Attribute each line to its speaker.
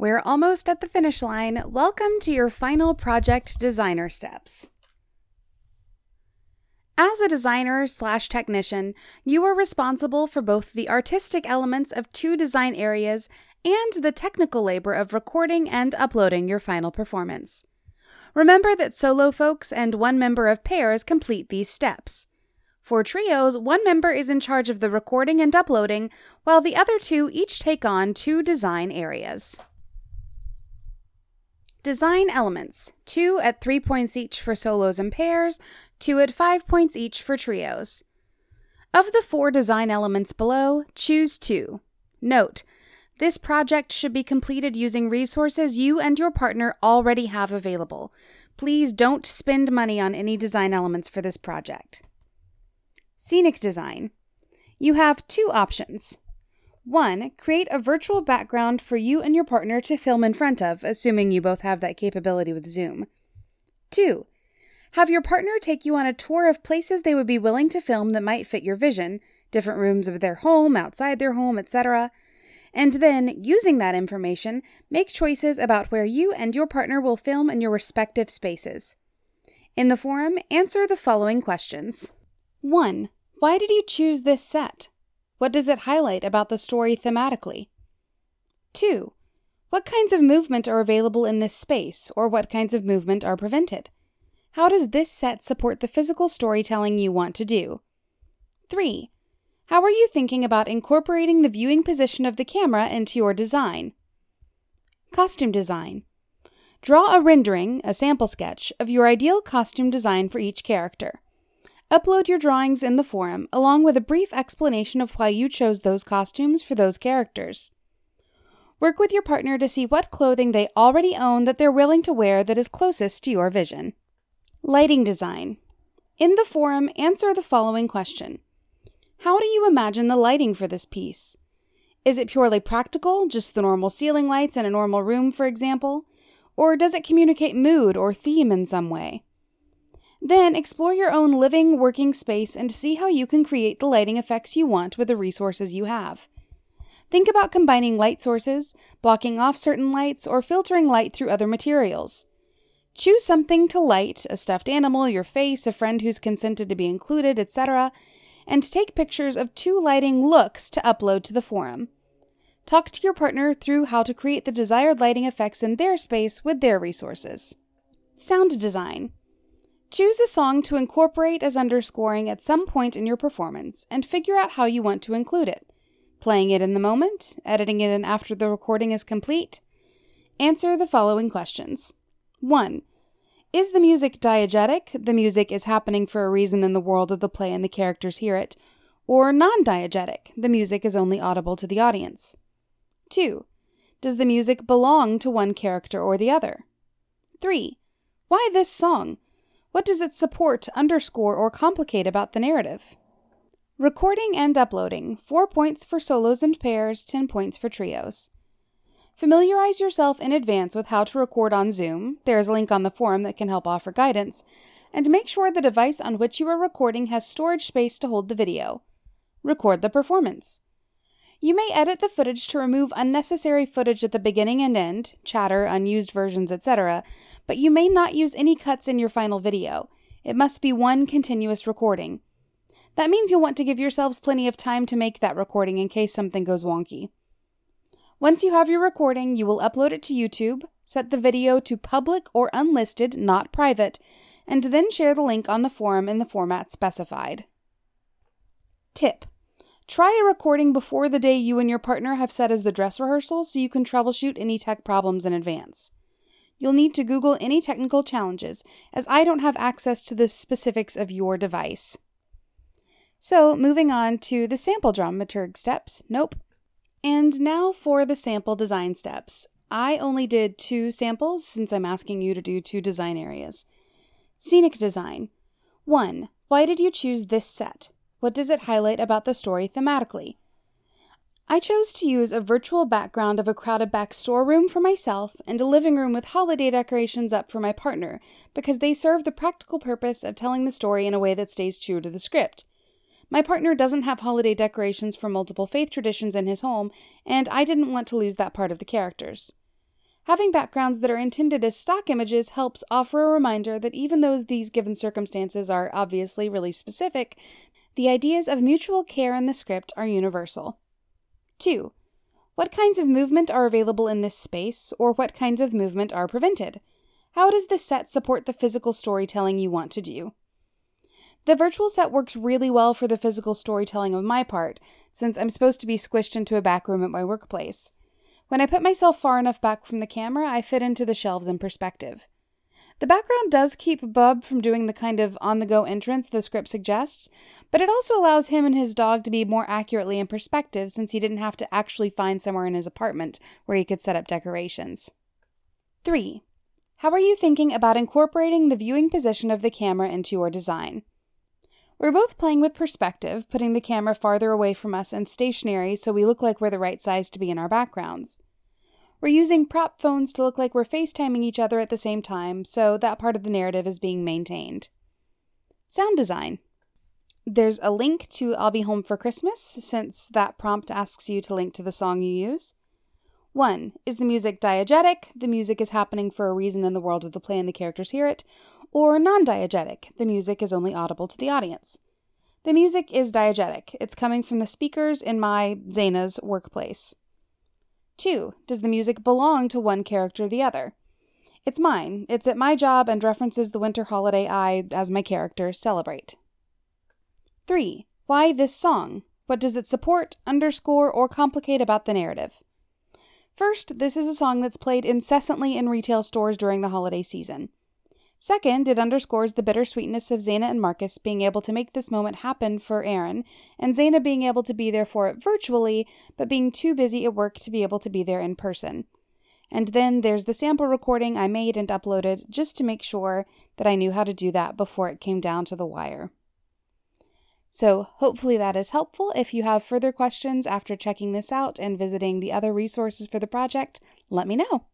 Speaker 1: We're almost at the finish line. Welcome to your final project designer steps. As a designer slash technician, you are responsible for both the artistic elements of two design areas and the technical labor of recording and uploading your final performance. Remember that solo folks and one member of pairs complete these steps. For trios, one member is in charge of the recording and uploading, while the other two each take on two design areas. Design elements two at three points each for solos and pairs, two at five points each for trios. Of the four design elements below, choose two. Note, this project should be completed using resources you and your partner already have available. Please don't spend money on any design elements for this project. Scenic design. You have two options. One, create a virtual background for you and your partner to film in front of, assuming you both have that capability with Zoom. Two, have your partner take you on a tour of places they would be willing to film that might fit your vision, different rooms of their home, outside their home, etc. And then, using that information, make choices about where you and your partner will film in your respective spaces. In the forum, answer the following questions 1. Why did you choose this set? What does it highlight about the story thematically? 2. What kinds of movement are available in this space, or what kinds of movement are prevented? How does this set support the physical storytelling you want to do? 3. How are you thinking about incorporating the viewing position of the camera into your design? Costume design. Draw a rendering, a sample sketch, of your ideal costume design for each character. Upload your drawings in the forum, along with a brief explanation of why you chose those costumes for those characters. Work with your partner to see what clothing they already own that they're willing to wear that is closest to your vision. Lighting design. In the forum, answer the following question how do you imagine the lighting for this piece? Is it purely practical, just the normal ceiling lights in a normal room, for example? Or does it communicate mood or theme in some way? Then explore your own living, working space and see how you can create the lighting effects you want with the resources you have. Think about combining light sources, blocking off certain lights, or filtering light through other materials. Choose something to light a stuffed animal, your face, a friend who's consented to be included, etc and take pictures of two lighting looks to upload to the forum. Talk to your partner through how to create the desired lighting effects in their space with their resources. Sound design. Choose a song to incorporate as underscoring at some point in your performance and figure out how you want to include it. Playing it in the moment, editing it in after the recording is complete. Answer the following questions 1. Is the music diegetic? The music is happening for a reason in the world of the play and the characters hear it. Or non diegetic? The music is only audible to the audience. 2. Does the music belong to one character or the other? 3. Why this song? What does it support, underscore, or complicate about the narrative? Recording and uploading 4 points for solos and pairs, 10 points for trios. Familiarize yourself in advance with how to record on Zoom. There is a link on the forum that can help offer guidance. And make sure the device on which you are recording has storage space to hold the video. Record the performance. You may edit the footage to remove unnecessary footage at the beginning and end, chatter, unused versions, etc., but you may not use any cuts in your final video. It must be one continuous recording. That means you'll want to give yourselves plenty of time to make that recording in case something goes wonky. Once you have your recording, you will upload it to YouTube, set the video to public or unlisted, not private, and then share the link on the forum in the format specified. Tip Try a recording before the day you and your partner have set as the dress rehearsal so you can troubleshoot any tech problems in advance. You'll need to Google any technical challenges, as I don't have access to the specifics of your device. So, moving on to the sample dramaturg steps. Nope, and now for the sample design steps. I only did two samples since I'm asking you to do two design areas. Scenic design. 1. Why did you choose this set? What does it highlight about the story thematically? I chose to use a virtual background of a crowded back storeroom for myself and a living room with holiday decorations up for my partner because they serve the practical purpose of telling the story in a way that stays true to the script. My partner doesn't have holiday decorations for multiple faith traditions in his home, and I didn't want to lose that part of the characters. Having backgrounds that are intended as stock images helps offer a reminder that even though these given circumstances are obviously really specific, the ideas of mutual care in the script are universal. 2. What kinds of movement are available in this space, or what kinds of movement are prevented? How does the set support the physical storytelling you want to do? The virtual set works really well for the physical storytelling of my part, since I'm supposed to be squished into a back room at my workplace. When I put myself far enough back from the camera, I fit into the shelves in perspective. The background does keep Bub from doing the kind of on the go entrance the script suggests, but it also allows him and his dog to be more accurately in perspective since he didn't have to actually find somewhere in his apartment where he could set up decorations. 3. How are you thinking about incorporating the viewing position of the camera into your design? We're both playing with perspective, putting the camera farther away from us and stationary so we look like we're the right size to be in our backgrounds. We're using prop phones to look like we're FaceTiming each other at the same time, so that part of the narrative is being maintained. Sound design. There's a link to I'll Be Home for Christmas, since that prompt asks you to link to the song you use. 1. Is the music diegetic? The music is happening for a reason in the world of the play and the characters hear it. Or non diegetic? The music is only audible to the audience. The music is diegetic. It's coming from the speakers in my, Zaina's, workplace. 2. Does the music belong to one character or the other? It's mine. It's at my job and references the winter holiday I, as my character, celebrate. 3. Why this song? What does it support, underscore, or complicate about the narrative? First, this is a song that's played incessantly in retail stores during the holiday season. Second, it underscores the bittersweetness of Zaina and Marcus being able to make this moment happen for Aaron, and Zaina being able to be there for it virtually, but being too busy at work to be able to be there in person. And then there's the sample recording I made and uploaded just to make sure that I knew how to do that before it came down to the wire. So, hopefully, that is helpful. If you have further questions after checking this out and visiting the other resources for the project, let me know.